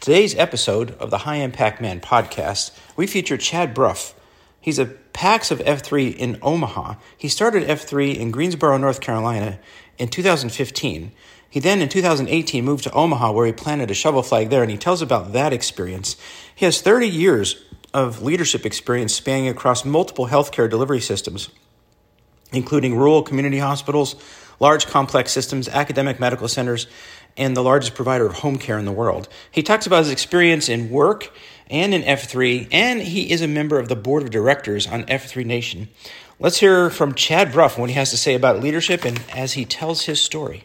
Today's episode of the High Impact Man podcast, we feature Chad Brough. He's a PAX of F3 in Omaha. He started F3 in Greensboro, North Carolina in 2015. He then, in 2018, moved to Omaha where he planted a shovel flag there, and he tells about that experience. He has 30 years of leadership experience spanning across multiple healthcare delivery systems, including rural community hospitals, large complex systems, academic medical centers, and the largest provider of home care in the world. He talks about his experience in work and in F3, and he is a member of the board of directors on F3 Nation. Let's hear from Chad Brough what he has to say about leadership and as he tells his story.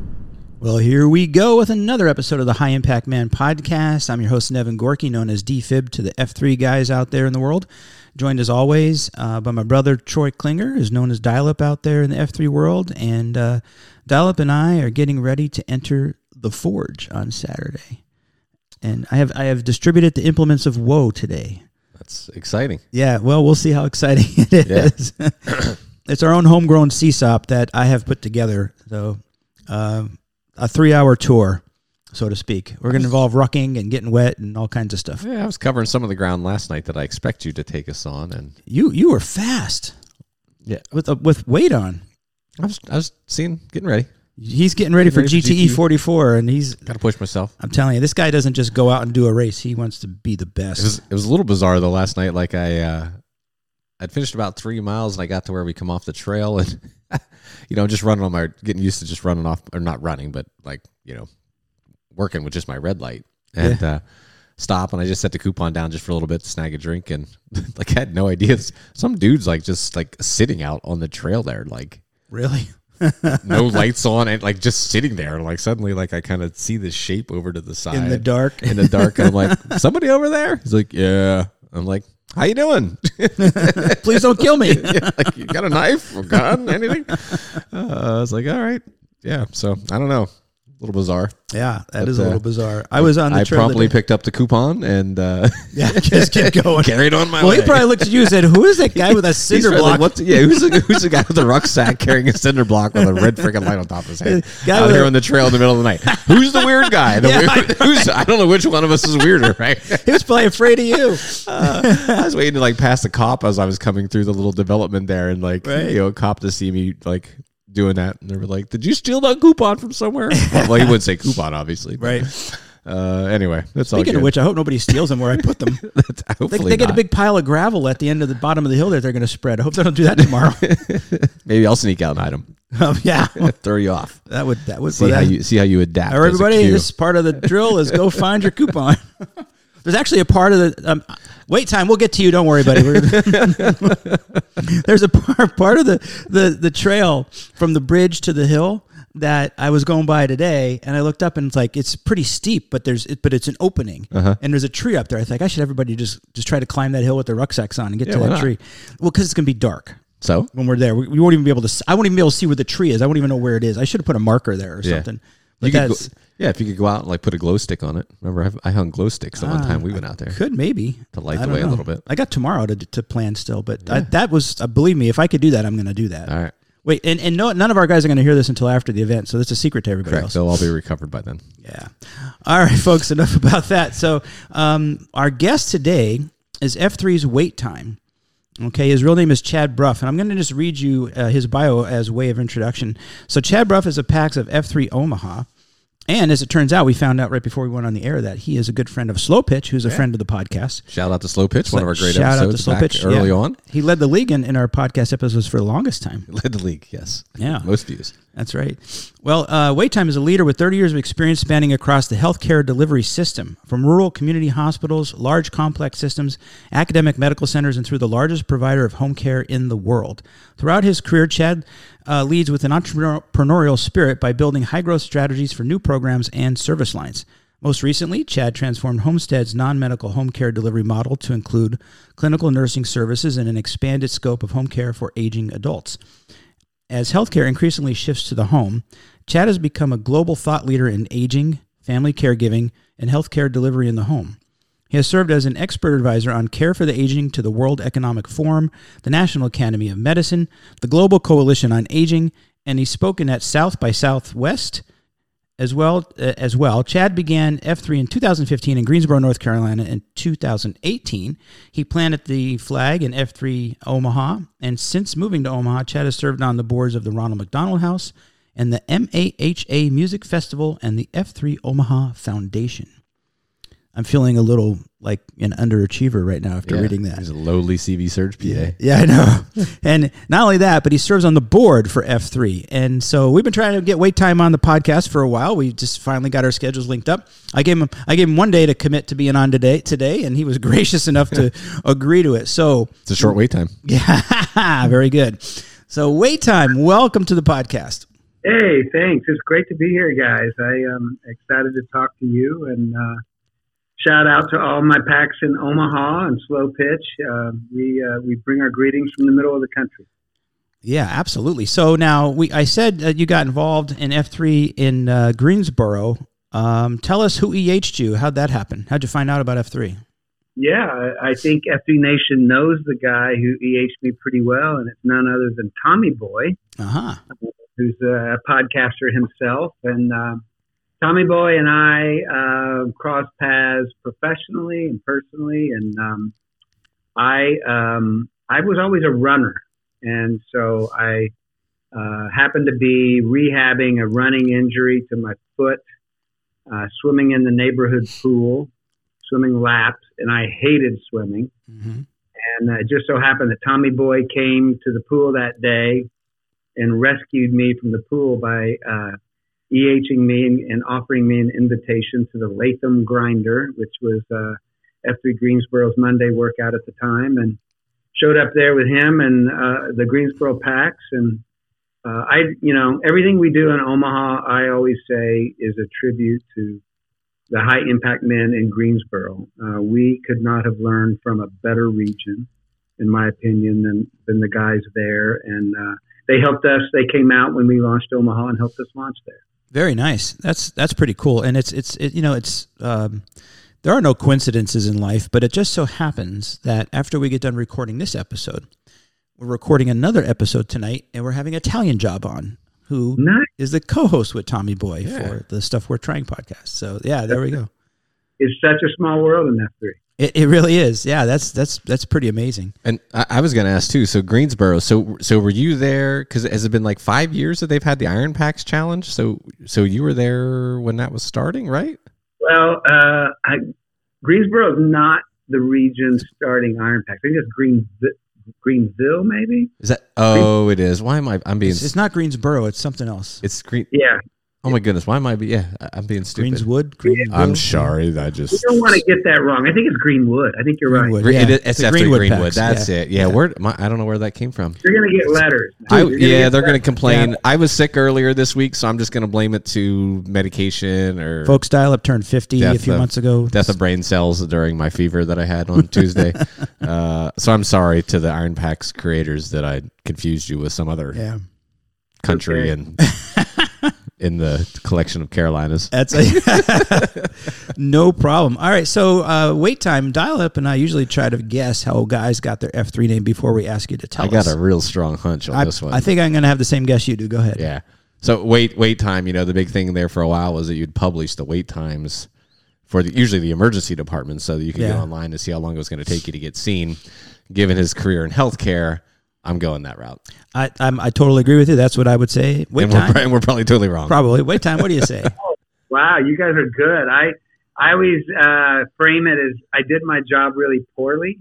Well, here we go with another episode of the High Impact Man podcast. I'm your host, Nevin Gorky, known as DFib to the F3 guys out there in the world. Joined as always uh, by my brother, Troy Klinger, who's known as Dial Up out there in the F3 world. And uh, Dial Up and I are getting ready to enter the Forge on Saturday. And I have I have distributed the implements of woe today. That's exciting. Yeah, well, we'll see how exciting it is. Yeah. it's our own homegrown CSAUP that I have put together. So, um, a three hour tour, so to speak. We're going to involve rucking and getting wet and all kinds of stuff. Yeah, I was covering some of the ground last night that I expect you to take us on, and you you were fast. Yeah, with a, with weight on. I was I was seeing getting ready. He's getting ready, getting for, ready GTE, GTE 44, and he's got to push myself. I'm telling you, this guy doesn't just go out and do a race; he wants to be the best. It was, it was a little bizarre though. Last night, like I, uh, I'd finished about three miles, and I got to where we come off the trail, and you know, just running on my getting used to just running off or not running, but like you know, working with just my red light and yeah. uh, stop. And I just set the coupon down just for a little bit to snag a drink, and like I had no idea. Some dudes like just like sitting out on the trail there, like really. no lights on and like just sitting there like suddenly like I kind of see this shape over to the side in the dark in the dark and I'm like somebody over there he's like yeah I'm like how you doing? Please don't kill me. yeah, like, you got a knife or gun, anything? Uh, I was like, all right, yeah. So I don't know little bizarre. Yeah, that but, is a little uh, bizarre. I was on the I promptly picked up the coupon and uh, yeah, just kept going. Carried on my well, way. he probably looked at you and said, "Who is that guy with a cinder block?" Like, yeah, who's the, who's the guy with the rucksack carrying a cinder block with a red freaking light on top of his head guy out here a, on the trail in the middle of the night? Who's the weird guy? The yeah, weird, I, who's I don't know which one of us is weirder, right? he was probably afraid of you. Uh, I was waiting to like pass the cop as I was coming through the little development there, and like right. you know, a cop to see me like doing that, and they were like, "Did you steal that coupon from somewhere?" well, he wouldn't say coupon, obviously, but, right? Uh, anyway, that's Speaking of which, I hope nobody steals them where I put them. they, they get a big pile of gravel at the end of the bottom of the hill that they're going to spread. I hope they don't do that tomorrow. Maybe I'll sneak out and hide them. Um, yeah, throw you off. That would that would see how you see how you adapt. Everybody, this part of the drill is go find your coupon. There's actually a part of the um, wait time. We'll get to you. Don't worry, buddy. There's a part, part of the, the the trail from the bridge to the hill that I was going by today, and I looked up and it's like it's pretty steep, but there's it, but it's an opening, uh-huh. and there's a tree up there. I think I should everybody just just try to climb that hill with their rucksacks on and get yeah, to that not? tree. Well, because it's gonna be dark. So when we're there, we, we, won't even be able to. I won't even be able to see where the tree is. I won't even know where it is. I should have put a marker there or yeah. something. But that's go, yeah, if you could go out and like put a glow stick on it. Remember, I, I hung glow sticks the one time we went out there. Could maybe to light the way know. a little bit. I got tomorrow to, to plan still, but yeah. I, that was uh, believe me, if I could do that, I'm going to do that. All right. Wait, and, and no, none of our guys are going to hear this until after the event, so that's a secret to everybody Correct. else. They'll all be recovered by then. Yeah. All right, folks. Enough about that. So, um, our guest today is F3's wait time. Okay, his real name is Chad Brough, and I'm going to just read you uh, his bio as way of introduction. So, Chad Brough is a PAX of F3 Omaha. And as it turns out, we found out right before we went on the air that he is a good friend of Slow Pitch, who's a yeah. friend of the podcast. Shout out to Slow Pitch, one of our great Shout episodes out to Slow Pitch. early yeah. on. He led the league in, in our podcast episodes for the longest time. Led the league, yes. Yeah. Most views. That's right. Well, uh, Wait Time is a leader with 30 years of experience spanning across the healthcare delivery system, from rural community hospitals, large complex systems, academic medical centers, and through the largest provider of home care in the world. Throughout his career, Chad uh, leads with an entrepreneurial spirit by building high growth strategies for new programs and service lines. Most recently, Chad transformed Home Instead's non medical home care delivery model to include clinical nursing services and an expanded scope of home care for aging adults. As healthcare increasingly shifts to the home, Chad has become a global thought leader in aging, family caregiving, and healthcare delivery in the home. He has served as an expert advisor on care for the aging to the World Economic Forum, the National Academy of Medicine, the Global Coalition on Aging, and he's spoken at South by Southwest as well. Uh, as well, Chad began F3 in 2015 in Greensboro, North Carolina. In 2018, he planted the flag in F3 Omaha, and since moving to Omaha, Chad has served on the boards of the Ronald McDonald House and the MAHA Music Festival and the F3 Omaha Foundation. I'm feeling a little like an underachiever right now after Yeah, reading that. He's a lowly CV Surge PA. Yeah, I know. and not only that, but he serves on the board for F3. And so we've been trying to get wait time on the podcast for a while. We just finally got our schedules linked up. I gave him I gave him one day to commit to being on today today, and he was gracious enough to agree to it. So It's a short wait time. yeah, very good. So wait time, welcome to the podcast. Hey, thanks. It's great to be here, guys. I am excited to talk to you and uh, shout out to all my PAX in Omaha and Slow Pitch. Uh, we uh, we bring our greetings from the middle of the country. Yeah, absolutely. So now we I said that you got involved in F3 in uh, Greensboro. Um, tell us who EH'd you. How'd that happen? How'd you find out about F3? Yeah, I I think F3 Nation knows the guy who EH'd me pretty well, and it's none other than Tommy Boy. Uh huh. who's a podcaster himself. And uh, Tommy Boy and I uh, crossed paths professionally and personally. And um, I um, I was always a runner, and so I uh, happened to be rehabbing a running injury to my foot, uh, swimming in the neighborhood pool, swimming laps, and I hated swimming. Mm-hmm. And uh, it just so happened that Tommy Boy came to the pool that day and rescued me from the pool by uh, EHing me and, and offering me an invitation to the Latham Grinder, which was uh, F3 Greensboro's Monday workout at the time, and showed up there with him and uh, the Greensboro PAX. And uh, I, you know, everything we do in Omaha, I always say is a tribute to the high impact men in Greensboro. Uh, we could not have learned from a better region, in my opinion, than, than the guys there. And uh, they helped us. They came out when we launched Omaha and helped us launch there. Very nice. That's that's pretty cool. And it's it's it, you know it's um, there are no coincidences in life, but it just so happens that after we get done recording this episode, we're recording another episode tonight, and we're having Italian Job on, who is Nice. the co-host with Tommy Boy Yeah. for the Stuff We're Trying podcast. So yeah, there we go. It's such a small world in F3. It, it really is. Yeah, that's that's that's pretty amazing. And I, I was going to ask too. So Greensboro. So so were you there? Because has it been like five years that they've had the Iron PAX Challenge? So so you were there when that was starting, right? Well, uh, I, Greensboro is not the region starting Iron Pack. I think it's Green, Greenville, maybe. Is that? Oh, it is. Why am I? I'm being. It's, it's not Greensboro. It's something else. It's green. Yeah, Oh my goodness. Why am I? Be, yeah, I- I'm being stupid. Greenswood. Greenville? I'm sorry. I you just. don't want to get that wrong. I think it's Greenwood. I think you're right. Greenwood. Gre- Yeah, it is, it's it's the after Greenwood Greenwood. packs, That's yeah. it. Yeah. Yeah. Where? My, I don't know where that came from. You're gonna get letters. I, gonna yeah, get they're going to letters. complain. I was sick earlier this week, so I'm just going to blame it to medication or Folks dial up turned 50 a few of- months ago. death of brain cells during my fever that I had on Tuesday. uh, so I'm sorry to the Iron PAX creators that I confused you with some other Yeah. country Okay. and in the collection of Carolinas. That's a, no problem. All right, so uh, wait time. Dial up, and I usually try to guess how guys got their F three name before we ask you to tell I got us. a real strong hunch on I, this one. I think I'm going to have the same guess you do. Go ahead. Yeah. So wait, wait time. You know, the big thing there for a while was that you'd publish the wait times for the, usually the emergency department, so that you could get online to see how long it was going to take you to get seen. Given his career in healthcare, I'm going that route, I I'm, I totally agree with you. That's what I would say. Wait and time. we're, and we're probably totally wrong. Probably wait time. What do you say? Wow, you guys are good. I I always uh, frame it as I did my job really poorly.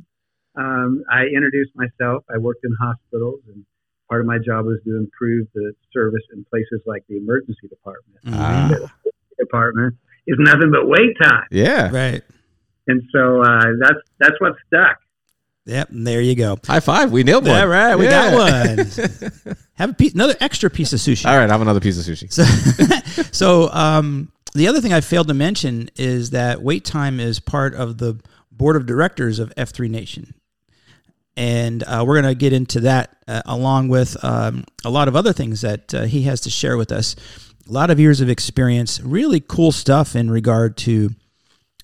Um, I introduced myself. I worked in hospitals, and part of my job was to improve the service in places like the emergency department. Ah. The department is nothing but wait time, Yeah. right. and so uh, that's that's what stuck. Yep. And there you go. High five. We nailed one. All right, we Yeah. got one. have a piece, another extra piece of sushi. All right. I have another piece of sushi. So, so um, the other thing I failed to mention is that wait time is part of the board of directors of F3 Nation. And uh, we're going to get into that uh, along with um, a lot of other things that uh, he has to share with us. A lot of years of experience, really cool stuff in regard to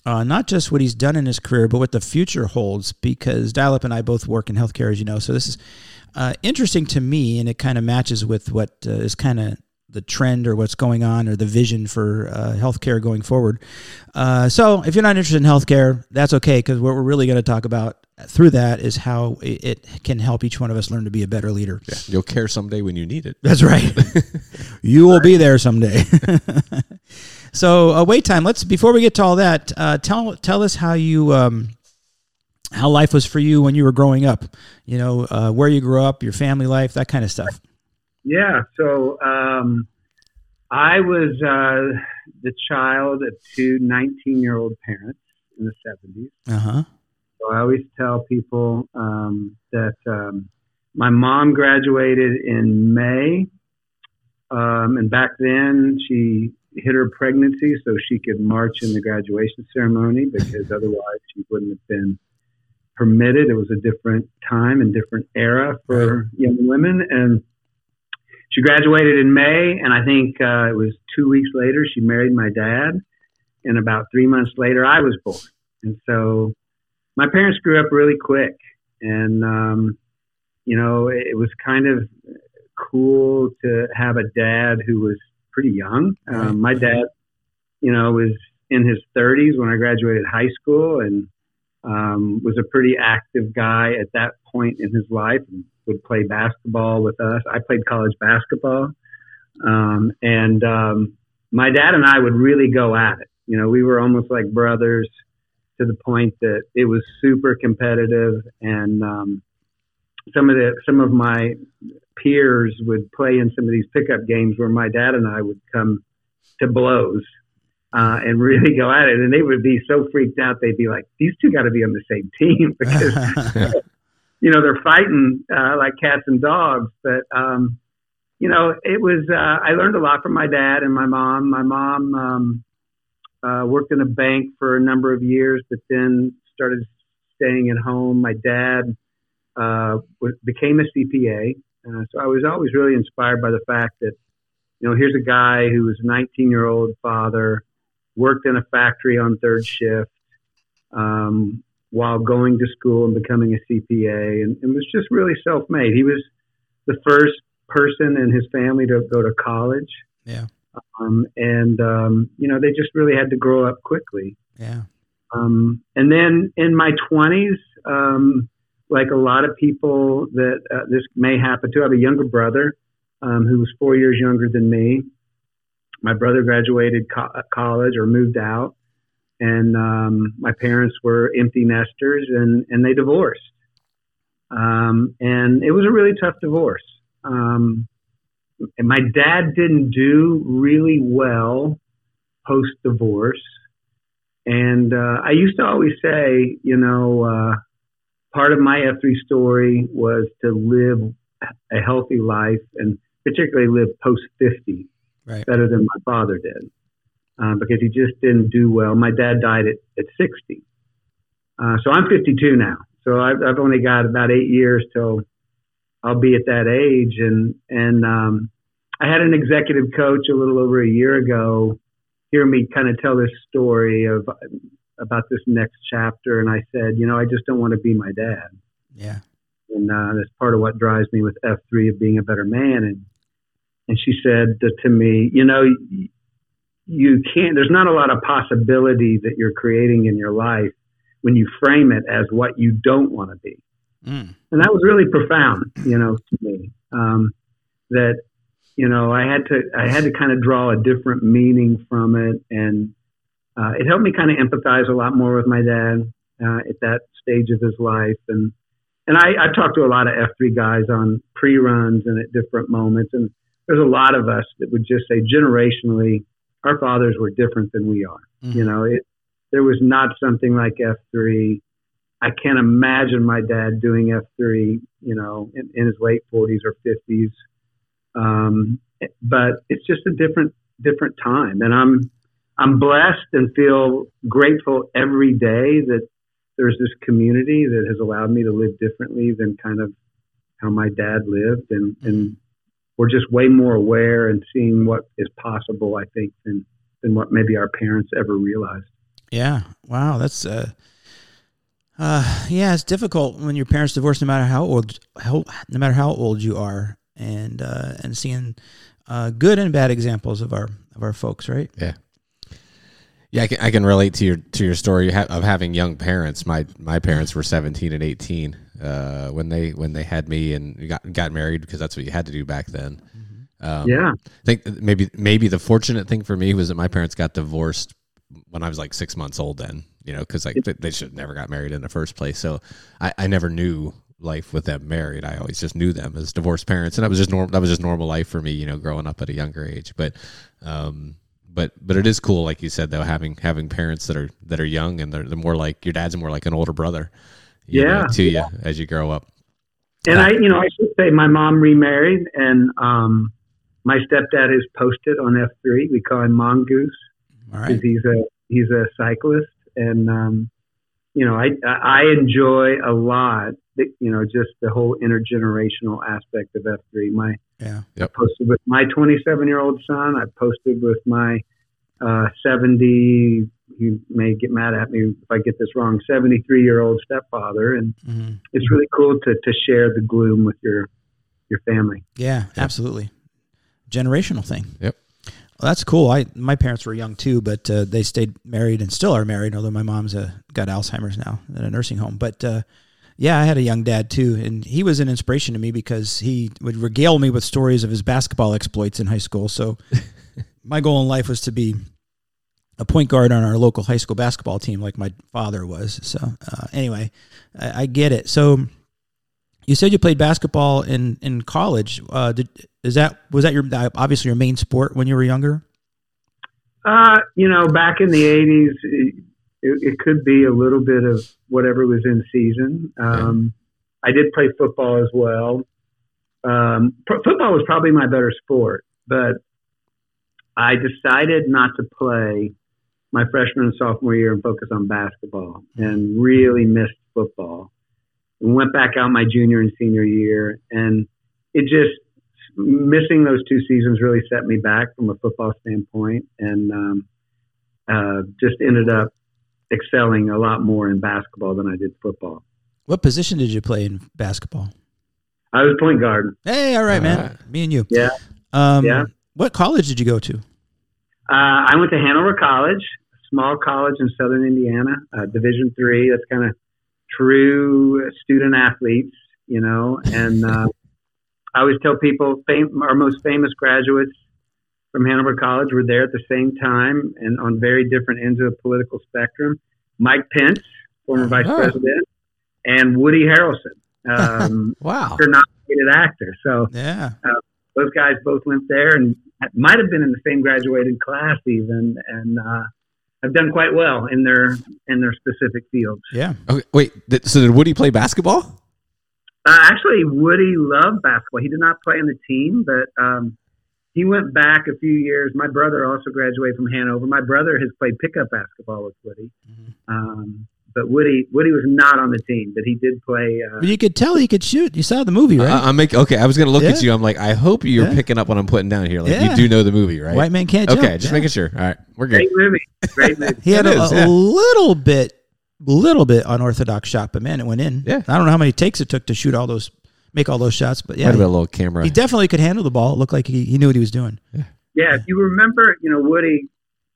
uh, not just what he's done in his career, but what the future holds. Because Dial Up and I both work in healthcare, as you know. So this is uh, interesting to me, and it kind of matches with what uh, is kind of the trend or what's going on or the vision for uh, healthcare going forward. Uh, so if you're not interested in healthcare, that's okay because what we're really going to talk about through that is how it, can help each one of us learn to be a better leader. Yeah, you'll care someday when you need it. That's right. you will be there someday. so uh, wait time. Let's before we get to all that, uh, tell tell us how you. Um, how life was for you when you were growing up, you know, uh, where you grew up, your family life, that kind of stuff. Yeah. So um, I was uh, the child of two 19 year old parents in the 70s. Uh huh. So I always tell people um, that um, my mom graduated in May. Um, and back then she hit her pregnancy so she could march in the graduation ceremony because otherwise she wouldn't have been permitted. It was a different time and different era for young women. And she graduated in May, and I think uh, it was two weeks later she married my dad, and about three months later I was born. And so my parents grew up really quick, and um, you know it was kind of cool to have a dad who was pretty young. Um, my dad, you know, was in his 30s when I graduated high school, and um, was a pretty active guy at that point in his life. And, would play basketball with us. I played college basketball. Um, and um, my dad and I would really go at it. You know, we were almost like brothers to the point that it was super competitive. And um, some of the some of my peers would play in some of these pickup games where my dad and I would come to blows uh, and really go at it. And they would be so freaked out. They'd be like, "These two got to be on the same team because you know they're fighting uh, like cats and dogs. But um, you know, it was uh, I learned a lot from my dad and my mom. My mom um, uh, worked in a bank for a number of years, but then started staying at home. My dad uh, became a CPA, uh, so I was always really inspired by the fact that you know here's a guy who was a 19 year old father, worked in a factory on third shift. Um, while going to school and becoming a CPA and, and was just really self made. He was the first person in his family to go to college. Yeah. Um, and, um, you know, they just really had to grow up quickly. Yeah. Um, and then in my 20s, um, like a lot of people that uh, this may happen to, I have a younger brother um, who was four years younger than me. My brother graduated co- college or moved out and um, my parents were empty nesters and, and they divorced. Um, and it was a really tough divorce. Um, and my dad didn't do really well post divorce. And uh, I used to always say, you know, uh, part of my F3 story was to live a healthy life and particularly live post 50 right. better than my father did uh, because he just didn't do well. My dad died at, at 60. Uh, so I'm 52 now. So I've, I've only got about eight years till I'll be at that age. And, and, um, I had an executive coach a little over a year ago hear me kind of tell this story of about this next chapter. And I said, you know, I just don't want to be my dad. Yeah. And, uh, that's part of what drives me with F3 of being a better man. And, and she said to me, you know, you can't, there's not a lot of possibility that you're creating in your life when you frame it as what you don't want to be. Mm. And that was really profound, you know, to me. Um, that, you know, I had to, I had to kind of draw a different meaning from it. And, uh, it helped me kind of empathize a lot more with my dad, uh, at that stage of his life. And, and I, I talked to a lot of F3 guys on pre runs and at different moments. And there's a lot of us that would just say generationally, our fathers were different than we are. Mm-hmm. You know, it, there was not something like F3. I can't imagine my dad doing F3, you know, in, in his late 40s or 50s. Um, but it's just a different, different time. And I'm, I'm blessed and feel grateful every day that there's this community that has allowed me to live differently than kind of how my dad lived, and and we're just way more aware and seeing what is possible. I think than than what maybe our parents ever realized. Yeah. Wow. That's uh, uh, yeah. It's difficult when your parents divorce, no matter how old, how, no matter how old you are, and uh, and seeing uh, good and bad examples of our of our folks, right? Yeah. Yeah, I can, I can relate to your to your story of having young parents. My my parents were seventeen and eighteen uh, when they when they had me and got got married because that's what you had to do back then. Um, Yeah. I think maybe maybe the fortunate thing for me was that my parents got divorced when I was like six months old. Then you know because like they, they should have never got married in the first place. So I, I never knew life with them married. I always just knew them as divorced parents, and that was just normal. That was just normal life for me. You know, growing up at a younger age. But um, but but it is cool, like you said, though having having parents that are that are young and they're, they're more like your dad's more like an older brother. you know, Yeah. to you as you grow up. And I, you know, I should say my mom remarried, and um, my stepdad is posted on F three. We call him Mongoose because right. he's a he's a cyclist, and um, you know, I I enjoy a lot. The, you know, just the whole intergenerational aspect of F three. My Yeah. i posted with my 27 year old son. I posted with my uh, 70. You may get mad at me if I get this wrong. 73 year old stepfather, and hmm it's really cool to, to share the gloom with your your family. Yeah, absolutely. Generational thing. Yep. Well, that's cool. I my parents were young too, but uh, they stayed married and still are married. Although my mom's uh, got Alzheimer's now in a nursing home. But uh, yeah, I had a young dad too, and he was an inspiration to me because he would regale me with stories of his basketball exploits in high school. So my goal in life was to be a point guard on our local high school basketball team, like my father was. So uh, anyway, I, I get it. So you said you played basketball in in college. Uh, did is that was that your obviously your main sport when you were younger? Uh, you know, back in the 80s, it, it could be a little bit of whatever was in season. Um, I did play football as well. Um, football was probably my better sport, but I decided not to play my freshman and sophomore year and focus on basketball and really missed football. And went back out my junior and senior year, and it just missing those two seasons really set me back from a football standpoint, and um, uh, just ended up excelling a lot more in basketball than I did football. What position did you play in basketball? I was point guard. Hey, all right, All man. right. Me and you. Yeah. Um, Yeah. What college did you go to? Uh, I went to Hanover College, a small college in southern Indiana, uh, Division three. That's kind of true student athletes, you know. And uh, I always tell people, fam- our most famous graduates from Hanover College were there at the same time and on very different ends of the political spectrum. Mike Pence, former vice Oh. president, and Woody Harrelson, um, Wow. Oscar-nominated actor. So Yeah. those guys both went there and might have been in the same graduated class even and uh, have done quite well in their in their specific fields. Yeah. Okay, wait. Th- so did Woody play basketball? Uh, actually, Woody loved basketball. He did not play on the team, but um, he went back a few years. My brother also graduated from Hanover. My brother has played pickup basketball with Woody, um, but Woody Woody was not on the team, but he did play. Uh, But you could tell he could shoot. You saw the movie, right? I, I'm making okay. I was gonna look at you. I'm like, I hope you're Yeah. picking up what I'm putting down here. Like Yeah. you do know the movie, right? White man can't jump. Okay, just Yeah. making sure. All right, we're good. great movie, great movie. He had a, is, a yeah. little bit, little bit unorthodox shot, but man, it went in. Yeah. I don't know how many takes it took to shoot all those, make all those shots, but Might yeah, have been a he, little camera. he definitely could handle the ball. It looked like he, he knew what he was doing. Yeah, yeah, if you remember, you know Woody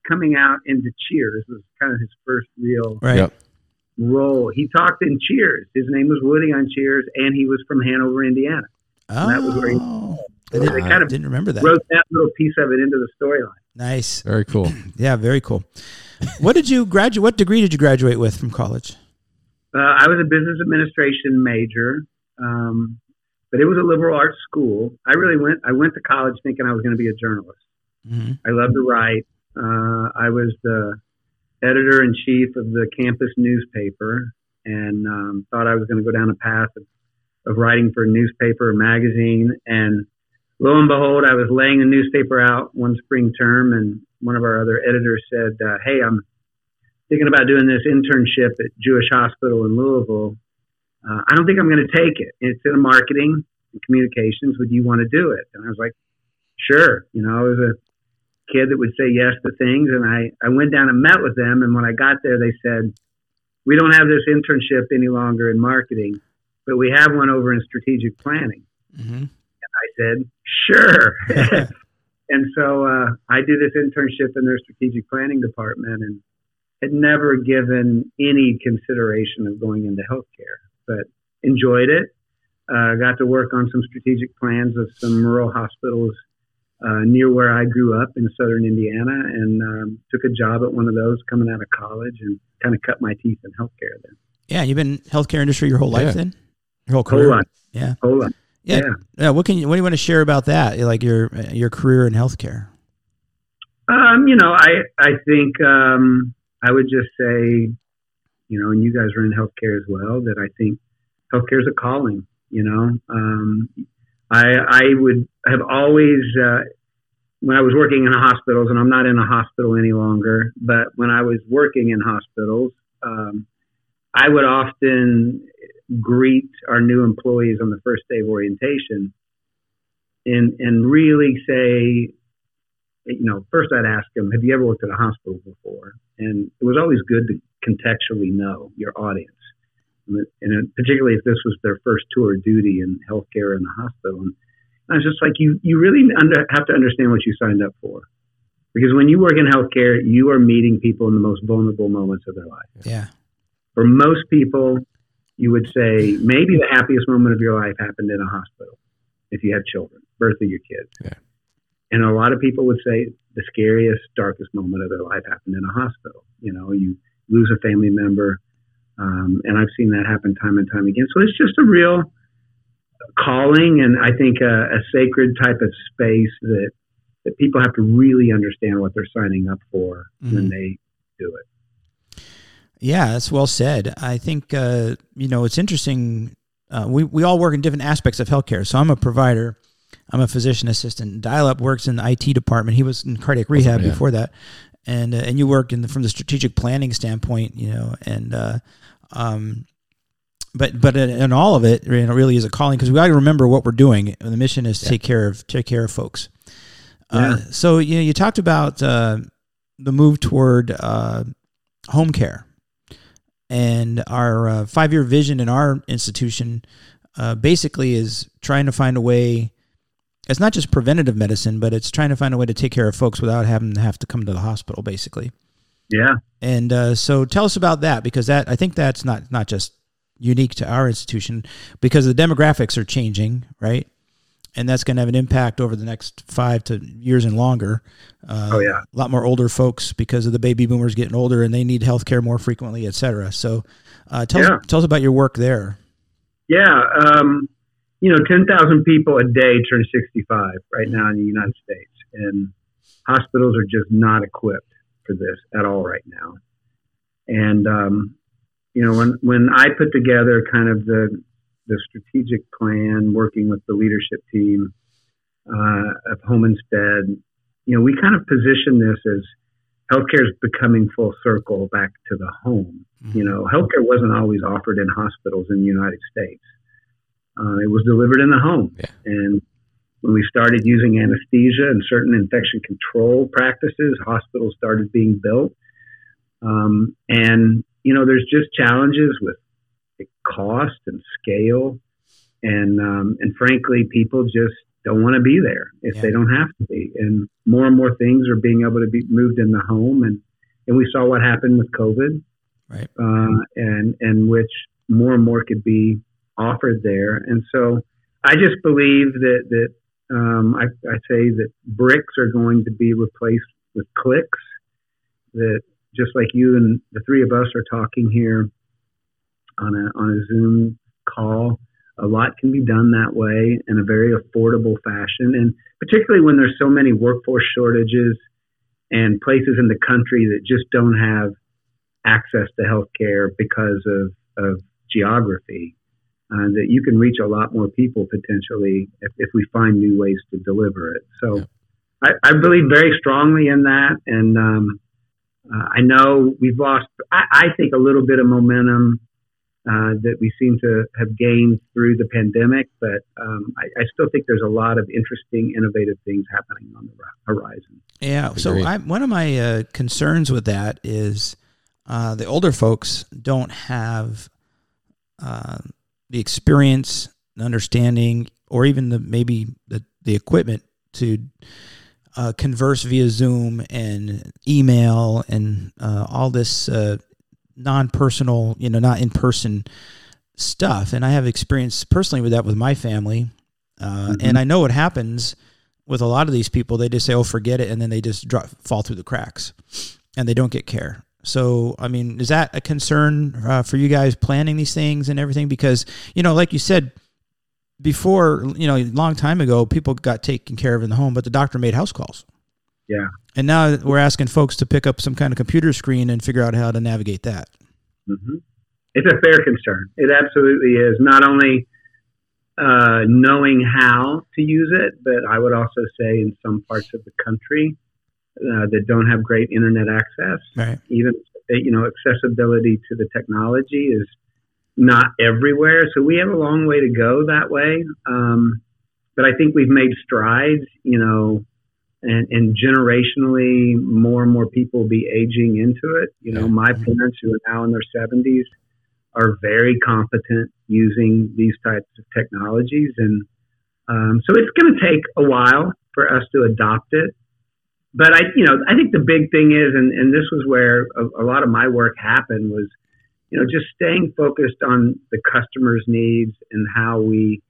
coming out into Cheers was kind of his first real Right. Yep. role. He talked in Cheers. His name was Woody on Cheers, and he was from Hanover, Indiana. Oh, that was where he- I didn't, kind of didn't remember that. wrote that little piece of it into the storyline. Nice. Very cool. Yeah, very cool. what did you graduate? What degree did you graduate with from college? Uh, I was a business administration major, um, but it was a liberal arts school. I really went. I went to college thinking I was going to be a journalist. hmm I love to write. Uh, I was the editor in chief of the campus newspaper, and um, thought I was going to go down a path of, of writing for a newspaper or magazine. And lo and behold, I was laying a newspaper out one spring term, and one of our other editors said, uh, "Hey, I'm thinking about doing this internship at Jewish Hospital in Louisville. Uh, I don't think I'm going to take it. It's in marketing and communications. Would you want to do it?" And I was like, "Sure." You know, I was a kid that would say yes to things, and I I went down and met with them. And when I got there, they said, "We don't have this internship any longer in marketing, but we have one over in strategic planning." Mm-hmm. I said, sure. and so uh, I do this internship in their strategic planning department and had never given any consideration of going into healthcare, but enjoyed it. Uh, got to work on some strategic plans of some rural hospitals uh, near where I grew up in southern Indiana and um, took a job at one of those coming out of college and kind of cut my teeth in healthcare then. Yeah, you've been healthcare industry your whole life Yeah. then? Your whole career? Whole lot. Yeah. Whole lot. Yeah. Yeah. Yeah. What can you what do you want to share about that? Like your your career in healthcare? Um, you know, I I think um, I would just say, you know, and you guys are in healthcare as well. That I think healthcare is a calling. You know, um, I I would have always uh, when I was working in hospitals, and I'm not in a hospital any longer, but when I was working in hospitals, um, I would often greet our new employees on the first day of orientation, and and really say, you know, first I'd ask them, have you ever worked at a hospital before? And it was always good to contextually know your audience. And and uh, particularly if this was their first tour of duty in healthcare in the hospital. And I was just like, you, you really under, have to understand what you signed up for. Because when you work in healthcare, you are meeting people in the most vulnerable moments of their life. Yeah. For most people, you would say maybe the happiest moment of your life happened in a hospital if you had children, birth of your kids. Yeah. And a lot of people would say the scariest, darkest moment of their life happened in a hospital. You know, you lose a family member. Um, and I've seen that happen time and time again. So it's just a real calling and I think a, a sacred type of space that, that people have to really understand what they're signing up for when Mhm. they do it. Yeah, that's well said. I think uh, you know it's interesting. Uh, we we all work in different aspects of healthcare. So I'm a provider. I'm a physician assistant. Dial up works in the IT department. He was in cardiac rehab yeah. before that, and uh, and you worked in the, from the strategic planning standpoint. You know, and uh, um, but but in, in all of it, you know, really is a calling because we got to remember what we're doing. The mission is to take care of take care of folks. Uh, so you know, you talked about uh, the move toward uh, home care and our uh, five year vision in our institution uh, basically is trying to find a way. It's not just preventative medicine, but it's trying to find a way to take care of folks without having to have to come to the hospital, basically. Yeah. And uh, so, tell us about that because that I think that's not not just unique to our institution because the demographics are changing, right? And that's going to have an impact over the next five to years and longer. Uh, Oh, yeah. a lot more older folks because of the baby boomers getting older and they need health care more frequently, et cetera. So, uh, tell Yeah. us tell us about your work there. Yeah, um, you know, 10,000 people a day turn 65 right now in the United States, and hospitals are just not equipped for this at all right now. And um, you know, when when I put together kind of the the strategic plan, working with the leadership team uh, of Home Instead, you know, we kind of position this as healthcare is becoming full circle back to the home. You know, healthcare wasn't always offered in hospitals in the United States. Uh, it was delivered in the home. Yeah. And when we started using anesthesia and certain infection control practices, hospitals started being built. Um, and, you know, there's just challenges with cost and scale. And, um, and frankly, people just don't want to be there if Yeah. they don't have to be. And more and more things are being able to be moved in the home. And, and we saw what happened with COVID Right. uh, and and which more and more could be offered there. And so I just believe that that um, I, I say that bricks are going to be replaced with clicks. That just like you and the three of us are talking here on a on a Zoom call, a lot can be done that way in a very affordable fashion, and particularly when there's so many workforce shortages and places in the country that just don't have access to healthcare because of, of geography. Uh, that you can reach a lot more people potentially if, if we find new ways to deliver it. So Yeah. I, I believe very strongly in that. And um, uh, I know we've lost, I, I think, a little bit of momentum uh, that we seem to have gained through the pandemic, but um, I, I still think there's a lot of interesting, innovative things happening on the horizon. Yeah. So I, one of my uh, concerns with that is uh, the older folks don't have uh, the experience, the understanding, or even the maybe the, the equipment to uh, converse via Zoom and email and uh, all this uh, non-personal, you know, not in-person stuff. And I have experience personally with that with my family, uh, and I know what happens with a lot of these people. They just say, "Oh, forget it," and then they just drop, fall through the cracks, and they don't get care. So, I mean, is that a concern uh, for you guys planning these things and everything? Because you know, like you said before, you know, a long time ago, people got taken care of in the home, but the doctor made house calls. Yeah. And now we're asking folks to pick up some kind of computer screen and figure out how to navigate that. hmm It's a fair concern. It absolutely is. Not only uh, knowing how to use it, but I would also say in some parts of the country uh, that don't have great internet access, Right. even you know accessibility to the technology is not everywhere. So we have a long way to go that way. Um, but I think we've made strides. You know. And, and generationally, more and more people will be aging into it. You know, my parents who are now in their 70s are very competent using these types of technologies. And um, so it's going to take a while for us to adopt it. But I, you know, I think the big thing is, and, and this was where a, a lot of my work happened was, you know, just staying focused on the customer's needs and how we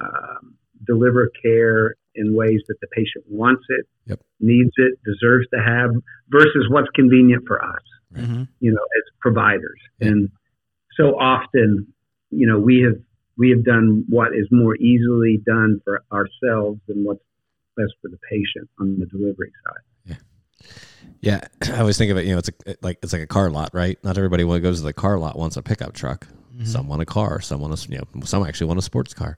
um, deliver care in ways that the patient wants it, Yep. needs it, deserves to have, versus what's convenient for us Mm-hmm. you know, as providers. Yeah. And so often, you know, we have we have done what is more easily done for ourselves than what's best for the patient on the delivery side. Yeah, Yeah, I always think of it. You know, it's a, like it's like a car lot, right? Not everybody when goes to the car lot wants a pickup truck. Some want a car. Some want a you know. Some actually want a sports car.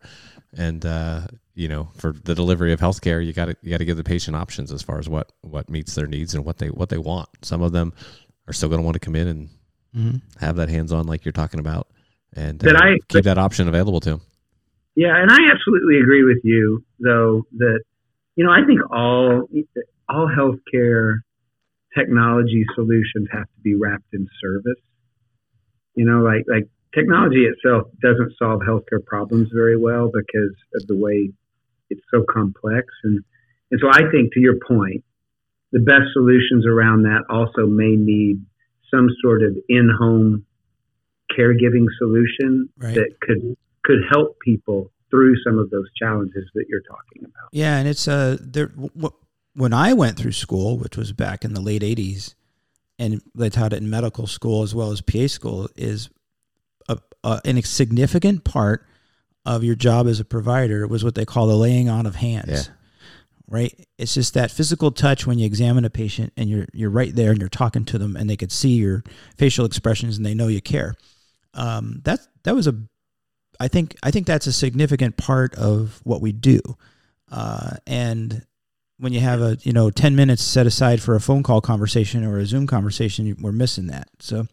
And uh, you know, for the delivery of healthcare, you got to you got to give the patient options as far as what what meets their needs and what they what they want. Some of them are still going to want to come in and Mm-hmm. have that hands on, like you're talking about, and But uh, I- keep that option available to them. Yeah, and I absolutely agree with you, though that you know I think all all healthcare technology solutions have to be wrapped in service. You know, like like technology itself doesn't solve healthcare problems very well because of the way it's so complex, and and so I think to your point, the best solutions around that also may need some sort of in-home caregiving solution Right. that could could help people through some of those challenges that you're talking about. Yeah, and it's uh there w- when I went through school, which was back in the late '80s, and they taught it in medical school as well as PA school, is a, a, an significant part of your job as a provider was what they call the laying on of hands. Yeah. Right. It's just that physical touch when you examine a patient and you're you're right there and you're talking to them and they could see your facial expressions and they know you care. Um, that that was a I think I think that's a significant part of what we do. Uh, and when you have a you know ten minutes set aside for a phone call conversation or a Zoom conversation, we're missing that. So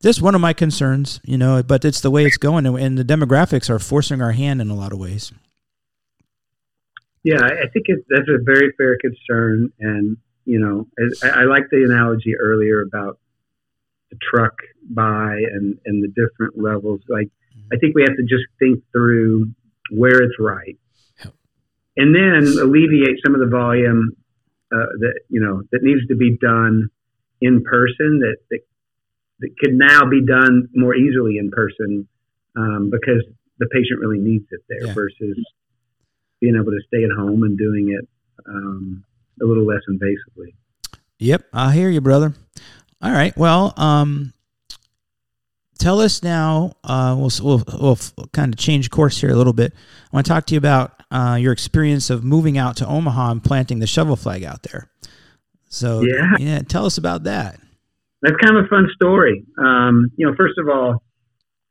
this one of my concerns, you know, but it's the way it's going, and, the demographics are forcing our hand in a lot of ways. Yeah, I I think it, that's a very fair concern, and you know, I, I like the analogy earlier about the truck buy and and the different levels. Like, I think we have to just think through where it's right, and then alleviate some of the volume uh, that you know that needs to be done in person that that, that could now be done more easily in person um, because the patient really needs it there Yeah. versus being able to stay at home and doing it um, a little less invasively. Yep, I hear you, brother. All right, well, um, tell us now. Uh, we'll we'll, we'll kind of change course here a little bit. I want to talk to you about uh, your experience of moving out to Omaha and planting the shovel flag out there. So Yeah. yeah, tell us about that. That's kind of a fun story. Um, you know, first of all,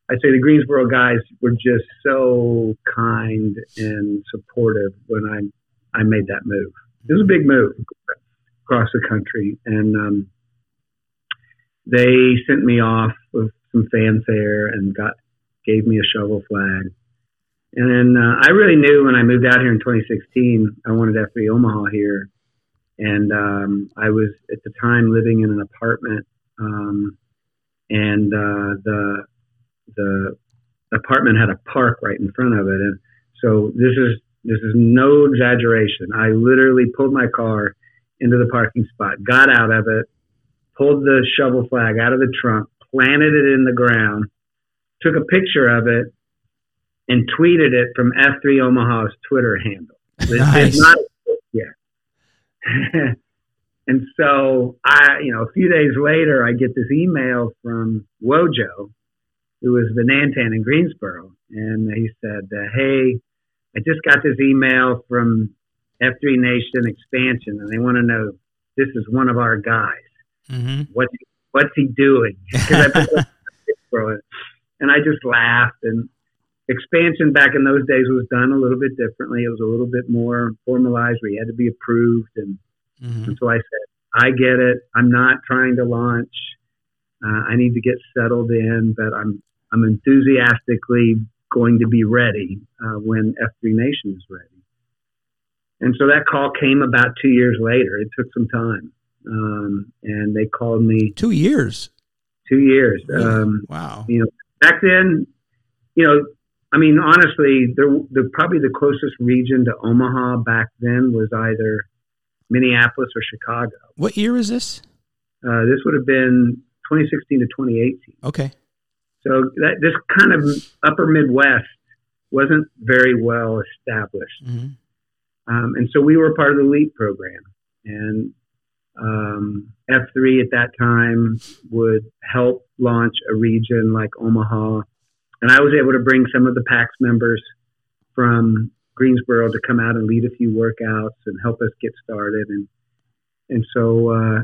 I'd say the Greensboro guys were just so kind and supportive when I I made that move. It was a big move across the country, and um, they sent me off with some fanfare and got gave me a shovel flag. And then uh, I really knew when I moved out here in 2016, I wanted F3 Omaha here. And um, I was at the time living in an apartment, um, and uh, the the apartment had a park right in front of it. And so this is this is no exaggeration. I literally pulled my car into the parking spot, got out of it, pulled the shovel flag out of the trunk, planted it in the ground, took a picture of it, and tweeted it from F3 Omaha's Twitter handle. Nice. not yeah. and so I, you know, a few days later, I get this email from Wojo, who was the Nantan in Greensboro, and he said, uh, "Hey, I just got this email from F3 Nation Expansion, and they want to know this is one of our guys. hmm What's what's he doing?" 'Cause I put that Greensboro, and I just laughed. And expansion back in those days was done a little bit differently. It was a little bit more formalized. We had to be approved, and, hmm and so I said, "I get it. I'm not trying to launch. Uh, I need to get settled in, but I'm I'm enthusiastically going to be ready uh, when F3 Nation is ready." And so that call came about two years later. It took some time, um, and they called me Two years. two years. Um, wow. you know, back then, you know, I mean, honestly, there, the probably the closest region to Omaha back then was either Minneapolis or Chicago. What year is this? Uh, this would have been 2016 to 2018. Okay. So that this kind of upper Midwest wasn't very well established. hmm Um, and so we were part of the LEAP program. And um, F3 at that time would help launch a region like Omaha. And I was able to bring some of the PAX members from Greensboro to come out and lead a few workouts and help us get started. And, and so uh,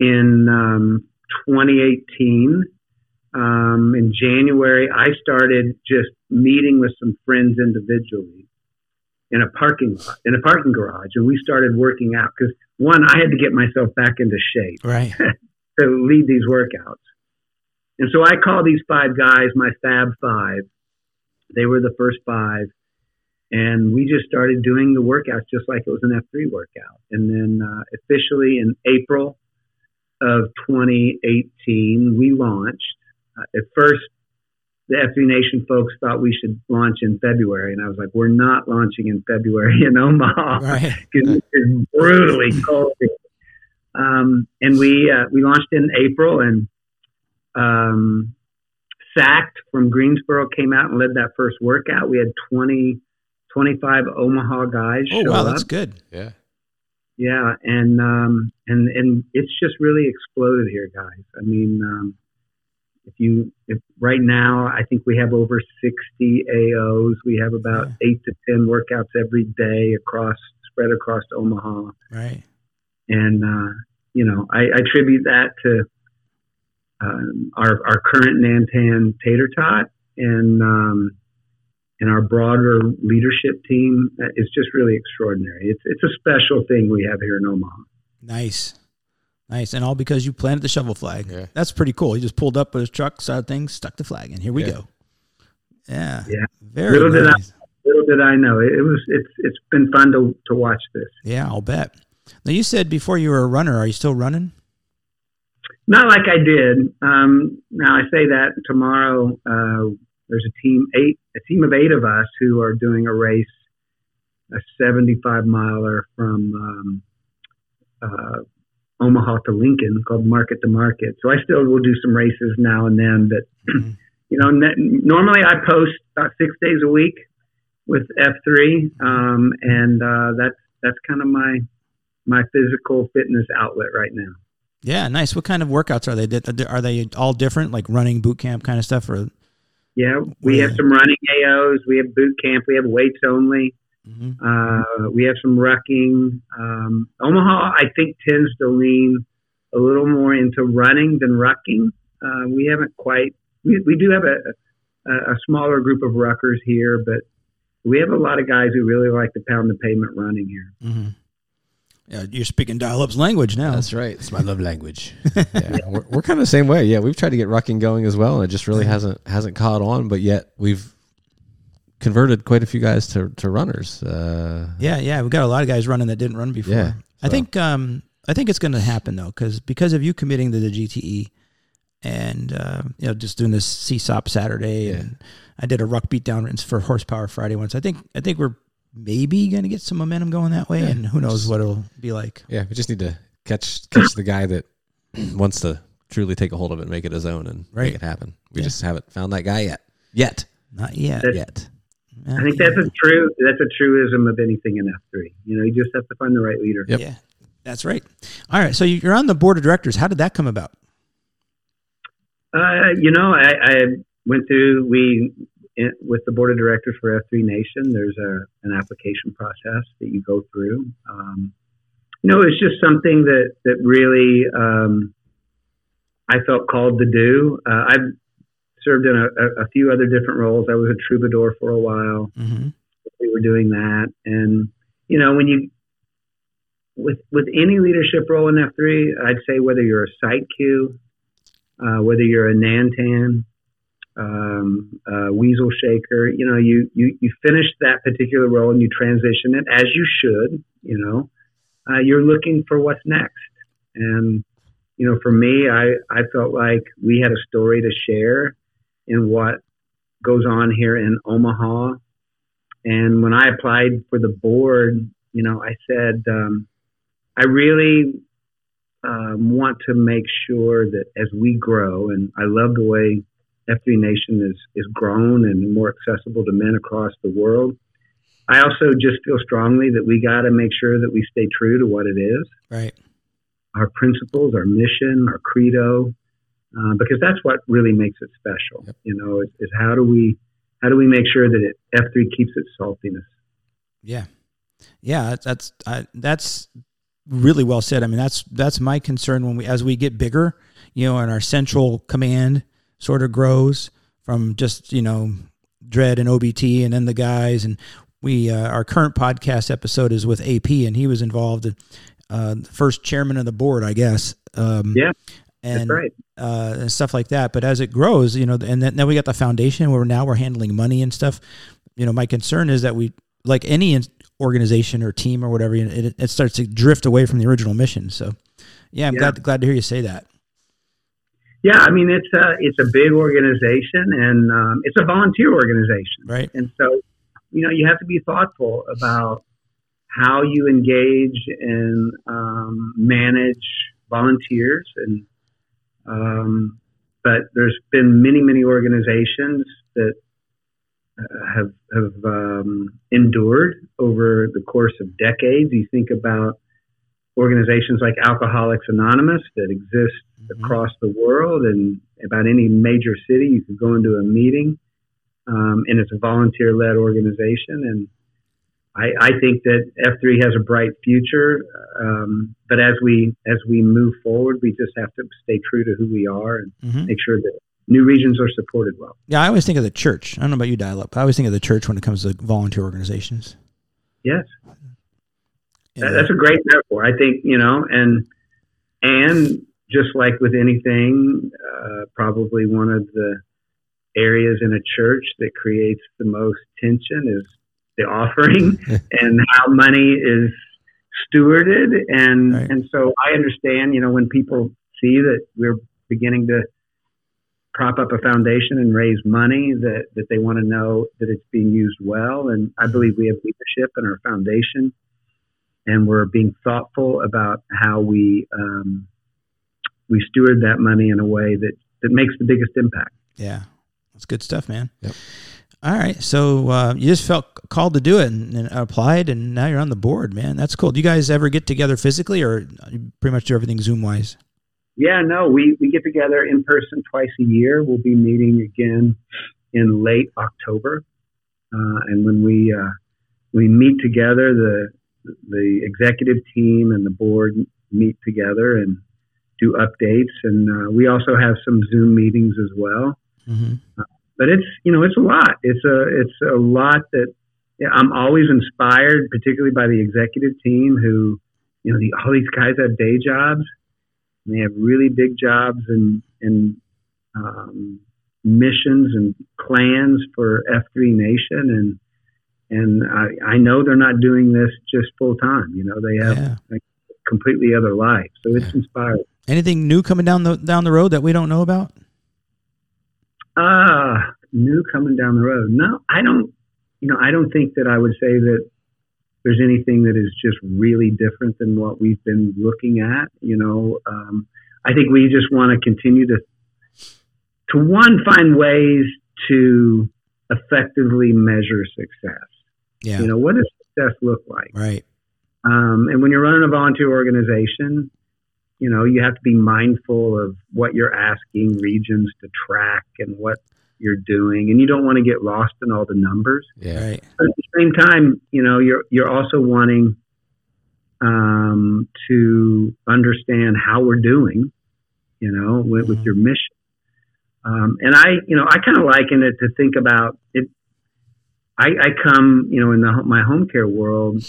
in um, 2018, um, in January, I started just meeting with some friends individually in a parking lot, in a parking garage, and we started working out because one, I had to get myself back into shape Right. to lead these workouts. And so I call these five guys my Fab Five. They were the first five, and we just started doing the workouts just like it was an F3 workout. And then uh, officially in April of 2018, we launched. Uh, at first, the F3 Nation folks thought we should launch in February, and I was like, "We're not launching in February in Omaha Right. because it's brutally cold." Um, and we uh, we launched in April, and um, Sacked from Greensboro came out and led that first workout. We had 20, 25 Omaha guys Oh show wow, up. that's good. Yeah. Yeah, and um, and and it's just really exploded here, guys. I mean, um, if you if right now, I think we have over sixty AOs. We have about eight to ten workouts every day across spread across Omaha, Right. and uh, you know, I, I attribute that to um, our our current Nantan Tater Tot and um, and our broader leadership team is just really extraordinary. It's it's a special thing we have here in Omaha. Nice. Nice. And all because you planted the shovel flag. Yeah. That's pretty cool. He just pulled up with his truck, side things, stuck the flag in. Here we Yeah. go. Yeah. Yeah. Very Little did I- Little did I know it, it was it's it's been fun to to watch this. Yeah, I'll bet. Now you said before you were a runner. Are you still running? Not like I did. Um, now I say that tomorrow. Uh, there's a team eight, a team of eight of us who are doing a race, a 75 miler from um, uh, Omaha to Lincoln called Market to Market. So I still will do some races now and then, but Mhm. you know, ne- normally I post about six days a week with F3, um, and uh, that's that's kind of my my physical fitness outlet right now. Yeah, nice. What kind of workouts are they? Are they all different, like running, boot camp kind of stuff? Or Yeah, we have some running AOs. We have boot camp. We have weights only. Mhm. Uh, we have some rucking. Um, Omaha, I think, tends to lean a little more into running than rucking. Uh, we haven't quite we, we do have a, a, a smaller group of ruckers here, but we have a lot of guys who really like to pound the pavement running here. Mm-hmm. Yeah, you're speaking dial-up's language now. That's right. It's my love language. yeah, we're, we're kind of the same way. Yeah, we've tried to get rucking going as well, and it just really hasn't hasn't caught on. But yet we've converted quite a few guys to to runners. Uh, yeah, yeah, we've got a lot of guys running that didn't run before. Yeah, I think um, I think it's going to happen though, because because of you committing to the GTE, and uh, you know just doing this CSAUP Saturday, and I did a ruck beat down for horsepower Friday once. I think I think we're maybe going to get some momentum going that way, and who knows what it'll be like. yeah, we just need to catch catch the guy that wants to truly take a hold of it, and make it his own, and Right. make it happen. We Yeah. just haven't found that guy yet. Yet, Not yet. That's- yet. I think that's a true that's a truism of anything in F three. You know, you just have to find the right leader. Yep. Yeah, that's right. All right, so you're on the board of directors. How did that come about? Uh, you know, I, I went through we with the board of directors for F three Nation. There's a an application process that you go through. Um, you know, it's just something that that really um, I felt called to do. Uh, I've served in a, a, few other different roles. I was a troubadour for a while. Mm-hmm. we were doing that. And you know, when you with with any leadership role in F three, I'd say whether you're a site Q, uh, whether you're a Nantan, um, uh, weasel shaker, you know, you, you you finish that particular role and you transition it as you should. You know, uh, you're looking for what's next. And you know, for me, I I felt like we had a story to share in what goes on here in Omaha. And when I applied for the board, you know, I said, um, I really um, want to make sure that as we grow, and I love the way F3 Nation is, is grown and more accessible to men across the world. I also just feel strongly that we got to make sure that we stay true to what it is Right. our principles, our mission, our credo, uh, because that's what really makes it special. You know, is, is how do we how do we make sure that it, F3 keeps its saltiness? Yeah, yeah. That's that's I, that's really well said. I mean, that's that's my concern when we as we get bigger, you know, and our central command sort of grows from just you know Dredd and OBT and then the guys and we uh, our current podcast episode is with AP and he was involved in uh, the first chairman of the board, I guess. Um, Yeah, and right. uh, and stuff like that. But as it grows, you know, and then, then we got the foundation where now we're handling money and stuff. You know, my concern is that we, like any organization or team or whatever, it, it starts to drift away from the original mission. So, yeah, I'm Yeah. glad glad to hear you say that. Yeah, I mean it's a it's a big organization and um, it's a volunteer organization, Right. and so you know you have to be thoughtful about how you engage and um, manage volunteers and um, but there's been many many organizations that uh, have have um, endured over the course of decades. You think about organizations like Alcoholics Anonymous that exist across the world and about any major city you could go into a meeting um, and it's a volunteer led organization. And I, I think that F3 has a bright future, um, but as we as we move forward, we just have to stay true to who we are and Mhm. make sure that new regions are supported well. Yeah, I always think of the church. I don't know about you, dial up. I always think of the church when it comes to volunteer organizations. Yes. That- that's a great metaphor. I think you know, and and just like with anything, uh, probably one of the areas in a church that creates the most tension is the offering and how money is stewarded. And Right. and so I understand, you know, when people see that we're beginning to prop up a foundation and raise money that, that they want to know that it's being used well. And I believe we have leadership in our foundation and we're being thoughtful about how we um, we steward that money in a way that, that makes the biggest impact. Yeah, that's good stuff, man. Yep. All right, so uh, you just felt called to do it and, and applied, and now you're on the board, man. That's cool. Do you guys ever get together physically, or you pretty much do everything Zoom wise? Yeah, no, we, we get together in person twice a year. We'll be meeting again in late October, uh, and when we uh, we meet together, the the executive team and the board meet together and do updates, and uh, we also have some Zoom meetings as well. hmm but it's you know it's a lot. It's a it's a lot that I'm always inspired, particularly by the executive team who, you know, the, all these guys have day jobs. And they have really big jobs and and um, missions and plans for F3 Nation, and and I, I know they're not doing this just full time. You know, they have Yeah. a completely other life, so it's inspiring. Anything new coming down the down the road that we don't know about? Ah, new coming down the road. No, I don't. You know, I don't think that I would say that there's anything that is just really different than what we've been looking at. You know, um, I think we just want to continue to, to one, find ways to effectively measure success. Yeah. You know, what does success look like? right. Um, and when you're running a volunteer organization, you know, you have to be mindful of what you're asking regions to track and what you're doing. And you don't want to get lost in all the numbers. Yeah. Right. But at the same time, you know, you're, you're also wanting um, to understand how we're doing, you know, with, with your mission. Um, and I, you know, I kind of liken it to think about it. I, I come, you know, in the, my home care world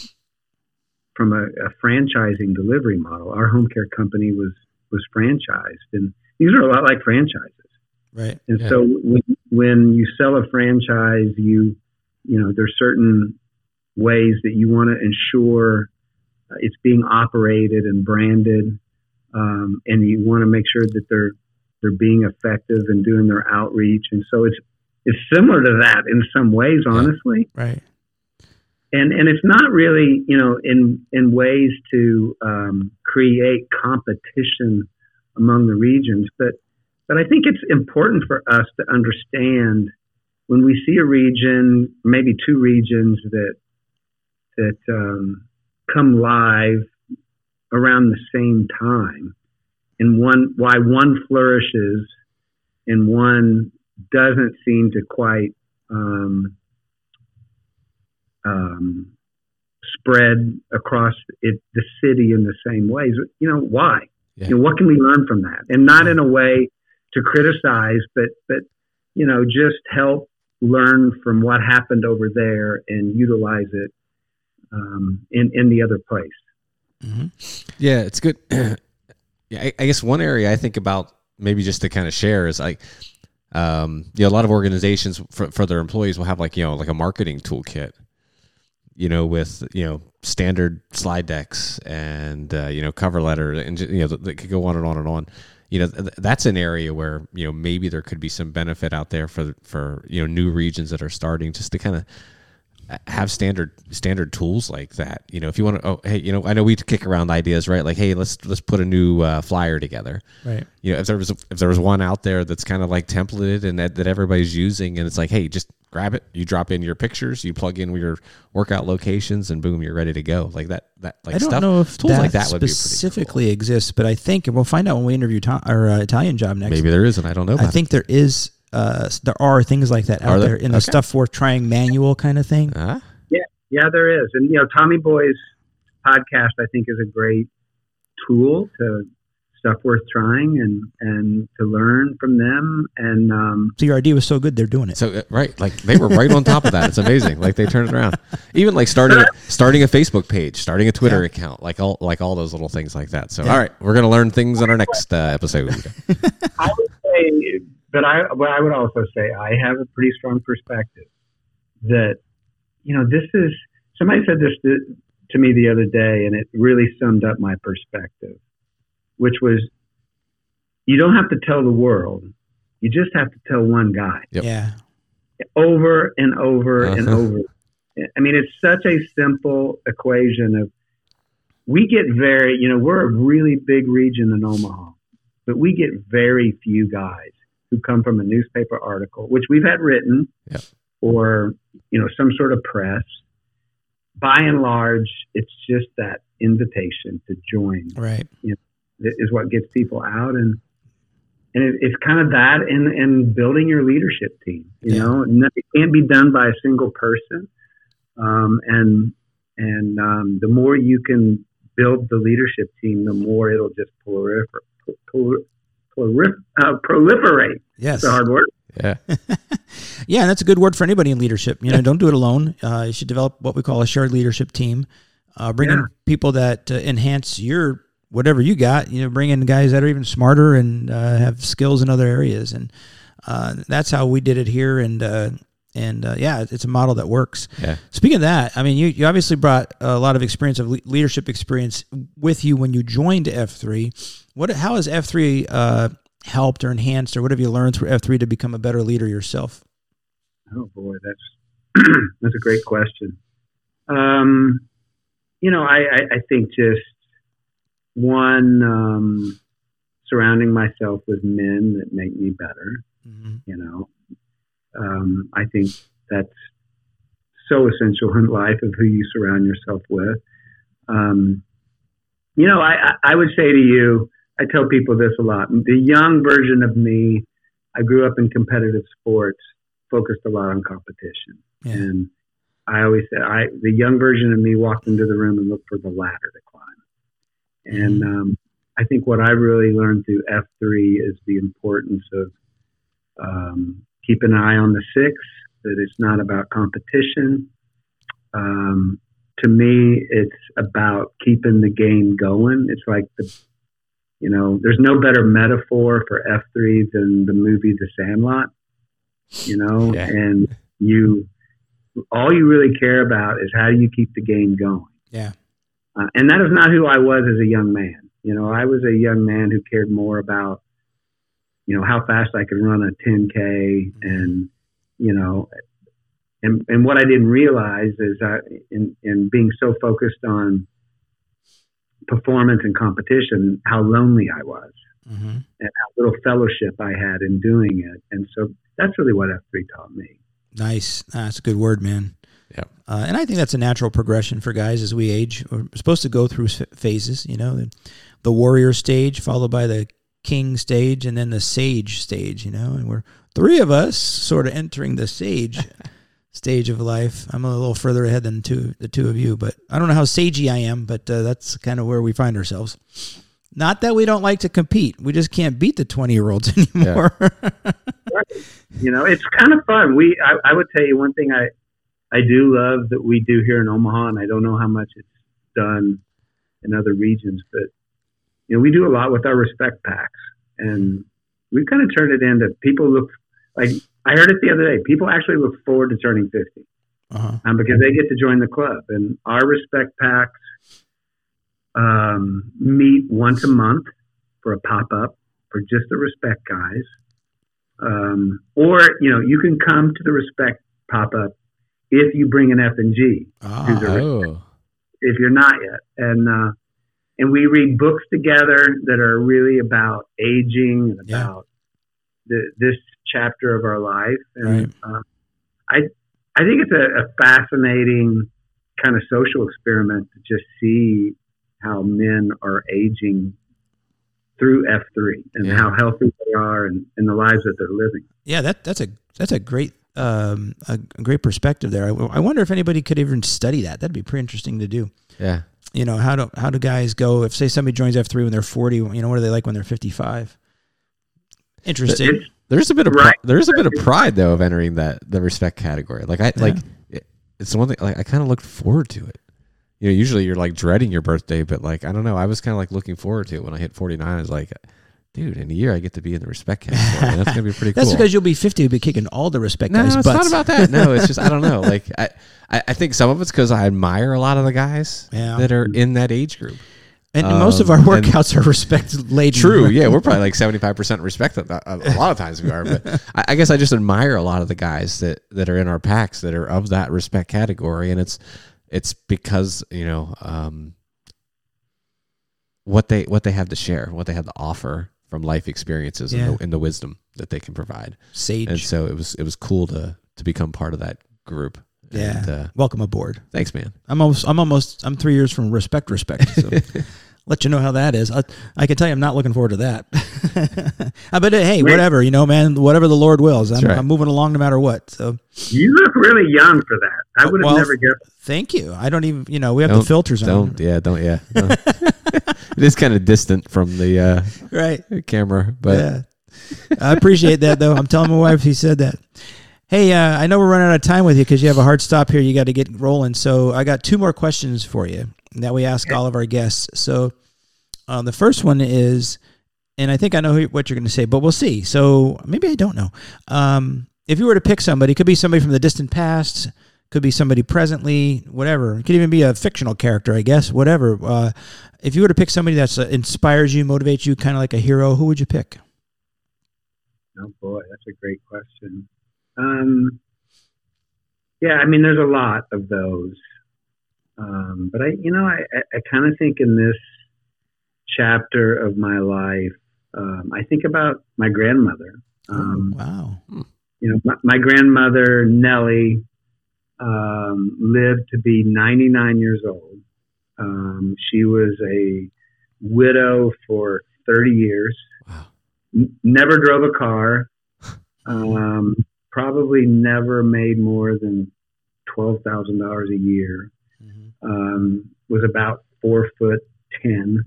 from a, a franchising delivery model. Our home care company was was franchised, and these are a lot like franchises. Right. And Yeah. so when, when you sell a franchise, you you know there's certain ways that you want to ensure uh, it's being operated and branded, um, and you want to make sure that they're they're being effective and doing their outreach. And so it's it's similar to that in some ways, honestly Right. and and it's not really you know in in ways to um, create competition among the regions, but but I think it's important for us to understand when we see a region, maybe two regions that that um, come live around the same time, and one why one flourishes and one doesn't seem to quite um, um, spread across it, the city in the same ways. You know why? Yeah. You know, what can we learn from that? And not in a way to criticize, but but you know, just help learn from what happened over there and utilize it um, in in the other place. hmm Yeah, it's good. yeah, I, I guess one area I think about maybe just to kind of share is like, um, you know, a lot of organizations for, for their employees will have like you know like a marketing toolkit, you know, with you know standard slide decks and uh, you know cover letter and you know that could go on and on and on. You know, th- that's an area where you know maybe there could be some benefit out there for for you know new regions that are starting just to kind of have standard standard tools like that. You know, if you want to, oh, hey, you know, I know we kick around ideas, right? Like, hey, let's let's put a new uh, flyer together. Right. You know, if there was if there was one out there that's kind of like templated and that, that everybody's using, and it's like, hey, just grab it, you drop in your pictures, you plug in your workout locations, and boom, you're ready to go. Like that that like I don't stuff. know if tools that, like that would be pretty specifically exists, but I think and we'll find out when we interview Ta- our uh, Italian job next. Maybe there is, and I don't know. I think there is. Uh, there are things like that out there? there in the Okay. stuff worth trying manual kind of thing. It. Huh? Yeah, there is, and you know, Tommy Boy's podcast I think is a great tool to stuff worth trying and and to learn from them and um, idea was so good, they're doing it. So uh, right, like they were right on top of that. It's amazing. Like they turned it around. Even like starting a, starting a Facebook page, starting a Twitter Yeah. account, like all like all those little things like that. So Yeah. all right, we're gonna learn things on our next uh, episode. I would say, but I, but I would also say I have a pretty strong perspective that, you know, this is, somebody said this to, to me the other day and it really summed up my perspective, which was you don't have to tell the world. You just have to tell one guy Yep. Yeah. over and over and Uh-huh. over. I mean, it's such a simple equation of we get very, you know, we're a really big region in Omaha, but we get very few guys who come from a newspaper article, which we've had written Yep. or, you know, some sort of press. By and large, it's just that invitation to join Right. that is what gets people out and and it, it's kind of that in in building your leadership team you Yeah. know No- it can't be done by a single person um, and and um, the more you can build the leadership team the more it'll just prolifer, prol- prolif- uh, proliferate Yes. it's a hard word Yeah. Yeah, and that's a good word for anybody in leadership. You know, don't do it alone. Uh, you should develop what we call a shared leadership team. Uh, bring in people that uh, enhance your whatever you got. You know, bring in guys that are even smarter and uh, have skills in other areas, and uh, that's how we did it here. And uh, and uh, yeah, it's a model that works. Yeah. Speaking of that, I mean, you, you obviously brought a lot of experience of le- leadership experience with you when you joined F three. What how has F three uh, helped or enhanced, or what have you learned through F three to become a better leader yourself? Oh boy, that's that's a great question. Um, you know, I, I, I think just one um, surrounding myself with men that make me better. Mm-hmm. You know, um, I think that's so essential in life of who you surround yourself with. Um, you know, I, I I would say to you, I tell people this a lot. The young version of me, I grew up in competitive sports, focused a lot on competition, Yeah. and I always said, I the young version of me walked into the room and looked for the ladder to climb. And um, I think what I really learned through F three is the importance of um, keep an eye on the six. That it's not about competition. Um, to me, it's about keeping the game going. It's like the, you know, there's no better metaphor for F three than the movie The Sandlot. You know, Yeah. and you, all you really care about is how do you keep the game going. Yeah. Uh, and that is not who I was as a young man. You know, I was a young man who cared more about, you know, how fast I could run a 10K and, you know, and, and what I didn't realize is that in, in being so focused on performance and competition, how lonely I was Mm-hmm. and how little fellowship I had in doing it. And so that's really what F3 taught me. Nice. That's a good word, man. Yeah. Uh, and I think that's a natural progression for guys as we age. We're supposed to go through phases, you know, the, the warrior stage, followed by the king stage, and then the sage stage, you know, and we're three of us sort of entering the sage stage of life. I'm a little further ahead than two, the two of you, but I don't know how sagey I am, but uh, that's kind of where we find ourselves. Not that we don't like to compete. We just can't beat the 20 year olds anymore. you know, it's kind of fun. We, I, I would tell you one thing I, I do love that we do here in Omaha, and I don't know how much it's done in other regions, but you know, we do a lot with our respect PAX, and we've kind of turned it into people look like I heard it the other day. People actually look forward to turning fifty uh-huh. um, because they get to join the club, and our respect PAX um, meet once a month for a pop up for just the respect guys. Um, or you know, you can come to the respect pop up if you bring an FNG. Ah, Oh. if you're not yet. And uh, and we read books together that are really about aging and Yeah. about the, this chapter of our life. And uh, I I think it's a, a fascinating kind of social experiment to just see how men are aging through F three and Yeah. how healthy they are and, and the lives that they're living. Yeah, that that's a that's a great um, a, a great perspective there. I, I wonder if anybody could even study that. That'd be pretty interesting to do. Yeah. You know, how do how do guys go if say somebody joins F three when they're forty? You know, what are they like when they're fifty five? Interesting. It's, There's a bit of Right. there's a bit of pride though of entering that the respect category. Like I like it, it's the one thing like I kind of looked forward to it. You know, usually you're like dreading your birthday, but like I don't know, I was kind of like looking forward to it when I hit 49. I was like, dude, in a year I get to be in the respect category. That's gonna be pretty cool. That's cool. because you'll be fifty. You'll be kicking all the respect no, guys' it's butts. not about that. No, it's just I don't know. Like I, I, I think some of it's because I admire a lot of the guys Yeah. that are mm-hmm. in that age group. And, and most of our um, workouts are respect laden. True. Yeah, we're probably like seventy five percent respect. A, a a lot of times we are, but I, I guess I just admire a lot of the guys that that are in our PAX that are of that respect category, and it's it's because you know um, what they what they have to share, what they have to offer from life experiences Yeah. and, the, and the wisdom that they can provide. Sage. And so it was it was cool to to become part of that group. Yeah. And, uh, Welcome aboard. thanks, man. I'm almost. I'm almost. I'm three years from respect. Respect. So let you know how that is. I, I can tell you, I'm not looking forward to that. But uh, hey, whatever. You know, man. Whatever the Lord wills. I'm, right. I'm moving along no matter what. So you look really young for that. I would have Well, never guessed. thank you. I don't even. You know, we have the Don't- filters on. Don't yeah, don't yeah. no. it is kind of distant from the uh, Right. camera, but yeah. I appreciate that though. I'm telling my wife he said that. Hey, uh, I know we're running out of time with you because you have a hard stop here. You got to get rolling. So I got two more questions for you that we ask all of our guests. So um, the first one is, and I think I know who- what you're going to say, but we'll see. So maybe I don't know. Um, if you were to pick somebody, it could be somebody from the distant past, could be somebody presently, whatever. It could even be a fictional character, I guess, whatever. Uh, if you were to pick somebody that uh, inspires you, motivates you, kind of like a hero, who would you pick? Oh boy, that's a great question. Um, yeah, I mean, there's a lot of those, um, but I, you know, I, I, I kind of think in this chapter of my life, um, I think about my grandmother. Um, wow. you know, my, my grandmother Nellie um, lived to be 99 years old. Um, she was a widow for 30 years. Wow. N- never drove a car. Um, probably never made more than twelve thousand dollars a year. Um, was about four foot 10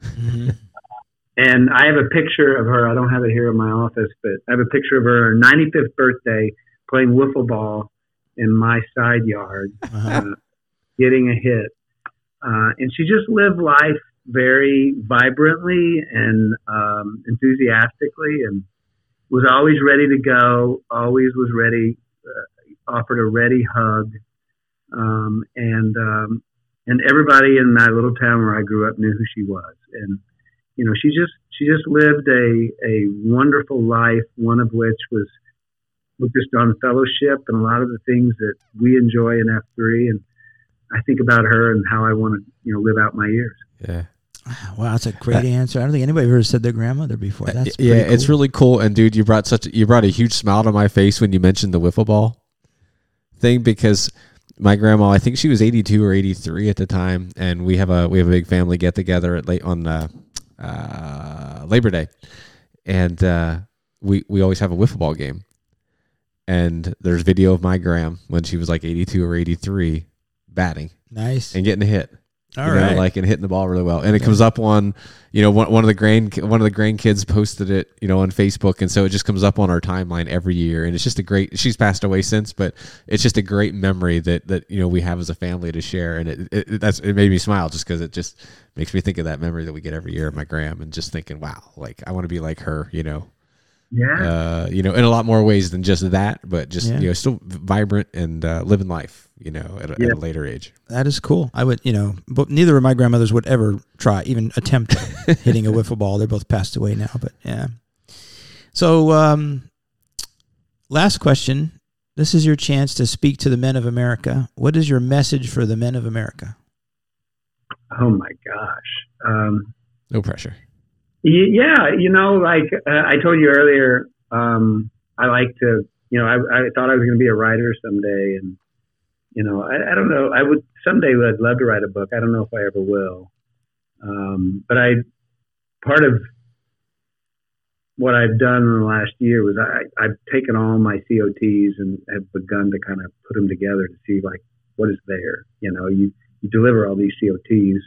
and I have a picture of her. I don't have it here in my office, but I have a picture of her 95th birthday playing wiffle ball in my side yard, Uh-huh. uh, getting a hit. Uh, and she just lived life very vibrantly and um, enthusiastically, and was always ready to go. Always was ready. Uh, offered a ready hug, um, and um, and everybody in my little town where I grew up knew who she was. And you know, she just she just lived a a wonderful life. One of which was focused on fellowship and a lot of the things that we enjoy in F three. And I think about her and how I want to you know live out my years. Yeah. Wow, that's a great answer. I don't think anybody ever said their grandmother before. That's yeah, pretty it's really cool. And dude, you brought such you brought a huge smile to my face when you mentioned the wiffle ball thing because my grandma, I think she was 82 or 83 at the time, and we have a we have a big family get together at late on uh, uh, Labor Day, and uh, we we always have a wiffle ball game. And there's video of my gram when she was like 82 or 83 batting nice. and getting a hit. All you know, right. like and hitting the ball really well. And it comes up on, you know, one, one of the grand one of the grandkids posted it, you know, on Facebook, and so it just comes up on our timeline every year. And it's just a great. She's passed away since, but it's just a great memory that that you know we have as a family to share. And it, it it- that's it made me smile just because it just makes me think of that memory that we get every year of my gram, and just thinking, wow, like I want to be like her, you know. Yeah. Uh, you know, in a lot more ways than just that, but just Yeah. you know, still vibrant and uh, living life, you know, at a, Yeah. at a later age. That is cool. I would, you know, but neither of my grandmothers would ever try, even attempt hitting a wiffle ball. They're both passed away now, but yeah. So, um, last question. This is your chance to speak to the men of America. What is your message for the men of America? Oh my gosh. Um, No pressure. Y- Yeah, you know, like uh, I told you earlier, um, I like to, you know, I, I thought I was going to be a writer someday, and you know, I, I don't know. I would someday. I'd love to write a book. I don't know if I ever will. Um, but I, part of what I've done in the last year was I, I've taken all my COTs and have begun to kind of put them together to see like what is there. You know, you you deliver all these COTs,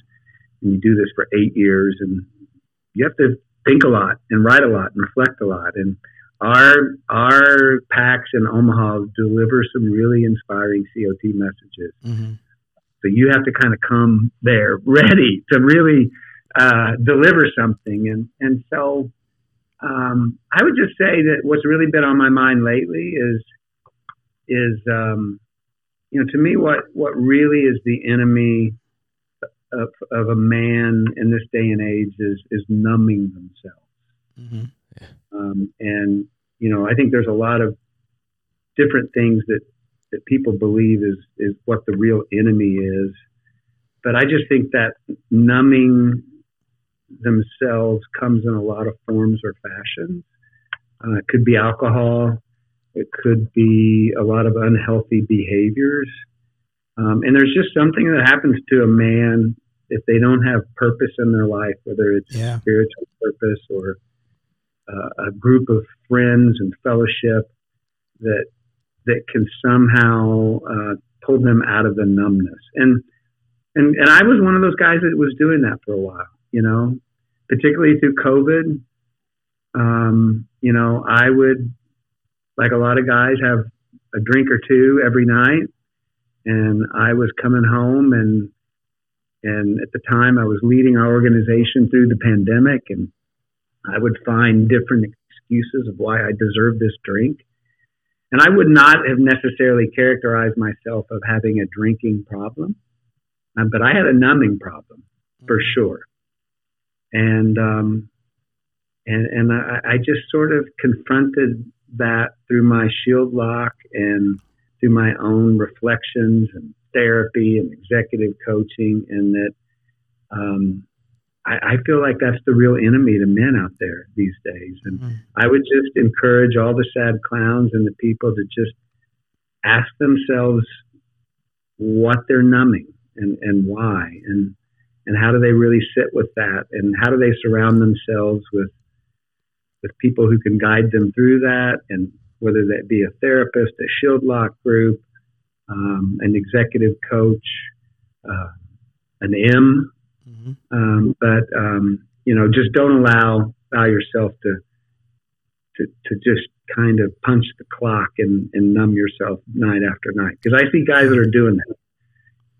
and you do this for eight years, and you have to think a lot and write a lot and reflect a lot. And our our PAX in Omaha deliver some really inspiring COT messages. Mm-hmm. So you have to kind of come there ready to really uh, deliver something. And and so um, I would just say that what's really been on my mind lately is is um, you know to me what what really is the enemy of, of a man in this day and age is is numbing themselves. Mm-hmm. Um, and you know, I think there's a lot of different things that that people believe is is what the real enemy is. But I just think that numbing themselves comes in a lot of forms or fashions. Uh, it could be alcohol. It could be a lot of unhealthy behaviors. Um, and there's just something that happens to a man if they don't have purpose in their life, whether it's Yeah. spiritual purpose or uh, a group of friends and fellowship that that can somehow uh, pull them out of the numbness. And and and I was one of those guys that was doing that for a while. You know, particularly through COVID. um, you know, I would, like a lot of guys, have a drink or two every night. And I was coming home and and at the time I was leading our organization through the pandemic and I would find different excuses of why I deserved this drink. And I would not have necessarily characterized myself of having a drinking problem, um, but I had a numbing problem for sure. And um, and and I, I just sort of confronted that through my shield lock and through my own reflections and therapy and executive coaching, and that um, I, I, feel like that's the real enemy to men out there these days. And mm-hmm. I would just encourage all the sad clowns and the people to just ask themselves what they're numbing and, and why, and and how do they really sit with that, and how do they surround themselves with with people who can guide them through that, and whether that be a therapist, a shield lock group, um, an executive coach, uh, an M. Mm-hmm. Um, but um, you know, just don't allow allow yourself to to to just kind of punch the clock and, and numb yourself night after night. Because I see guys that are doing that,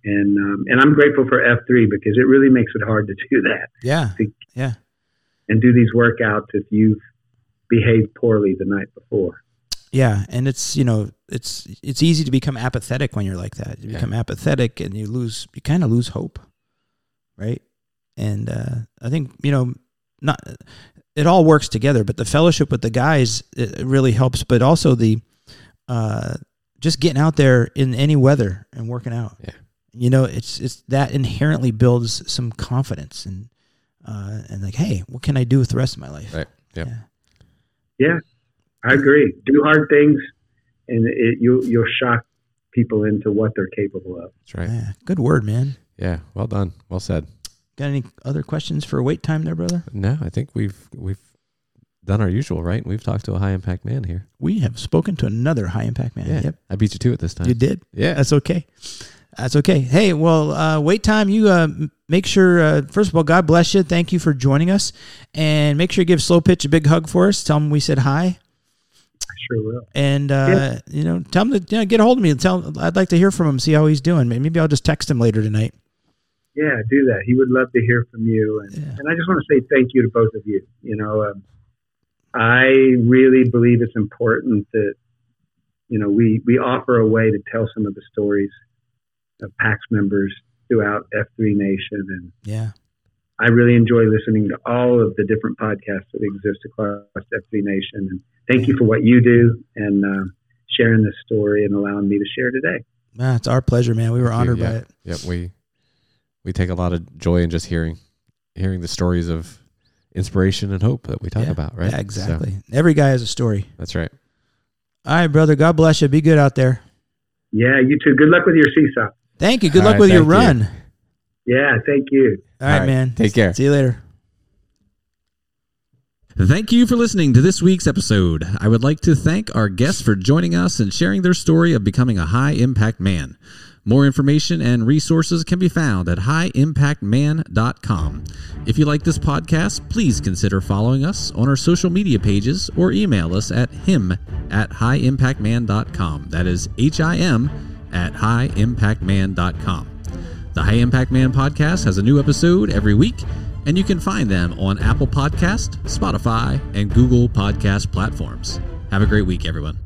and um, and I'm grateful for F three because it really makes it hard to do that. Yeah, to, yeah, and do these workouts if you've behaved poorly the night before. Yeah, and it's you know it's it's easy to become apathetic when you're like that. You become apathetic and you lose you kind of lose hope, right? And uh, I think you know not it all works together, but the fellowship with the guys it really helps. But also the uh, just getting out there in any weather and working out. Yeah, you know it's it's that inherently builds some confidence and uh, and like hey, what can I do with the rest of my life? Right. Yep. Yeah. Yeah. I agree. Do hard things, and it, you you'll shock people into what they're capable of. That's right. Yeah, good word, man. Yeah, well done. Well said. Got any other questions for wait time there, brother? No, I think we've we've done our usual, right? We've talked to a high impact man here. We have spoken to another high impact man. Yeah, yep. I beat you to it this time. You did? Yeah. That's okay. That's okay. Hey, well, uh, wait time. You uh, make sure, uh, first of all, God bless you. Thank you for joining us. And make sure you give Slow Pitch a big hug for us. Tell him we said hi I sure will. And uh, yeah. you know, tell him to you know, get a hold of me. and Tell I'd like to hear from him, see how he's doing. Maybe I'll just text him later tonight. Yeah, do that. He would love to hear from you. And, yeah. and I just want to say thank you to both of you. You know, um, I really believe it's important that you know we we offer a way to tell some of the stories of PAX members throughout F3 Nation and yeah. I really enjoy listening to all of the different podcasts that exist across F3 Nation. And thank you for what you do and uh, sharing this story and allowing me to share today. Ah, it's our pleasure, man. We were honored yeah. by it. Yep, we we take a lot of joy in just hearing hearing the stories of inspiration and hope that we talk yeah. about, right? Yeah, exactly. So, Every guy has a story. That's right. All right, brother. God bless you. Be good out there. Yeah, you too. Good luck with your CSAUP. Thank you. Good All luck right, with your run. You. Yeah, thank you. All right, All right, man. Take care. See you later. Thank you for listening to this week's episode. I would like to thank our guests for joining us and sharing their story of becoming a high impact man. More information and resources can be found at highimpactman.com. If you like this podcast, please consider following us on our social media pages or email us at him at highimpactman.com. That is H I M at highimpactman.com. The High Impact Man podcast has a new episode every week and you can find them on Apple Podcast, Spotify, and Google Podcast platforms. Have a great week, everyone.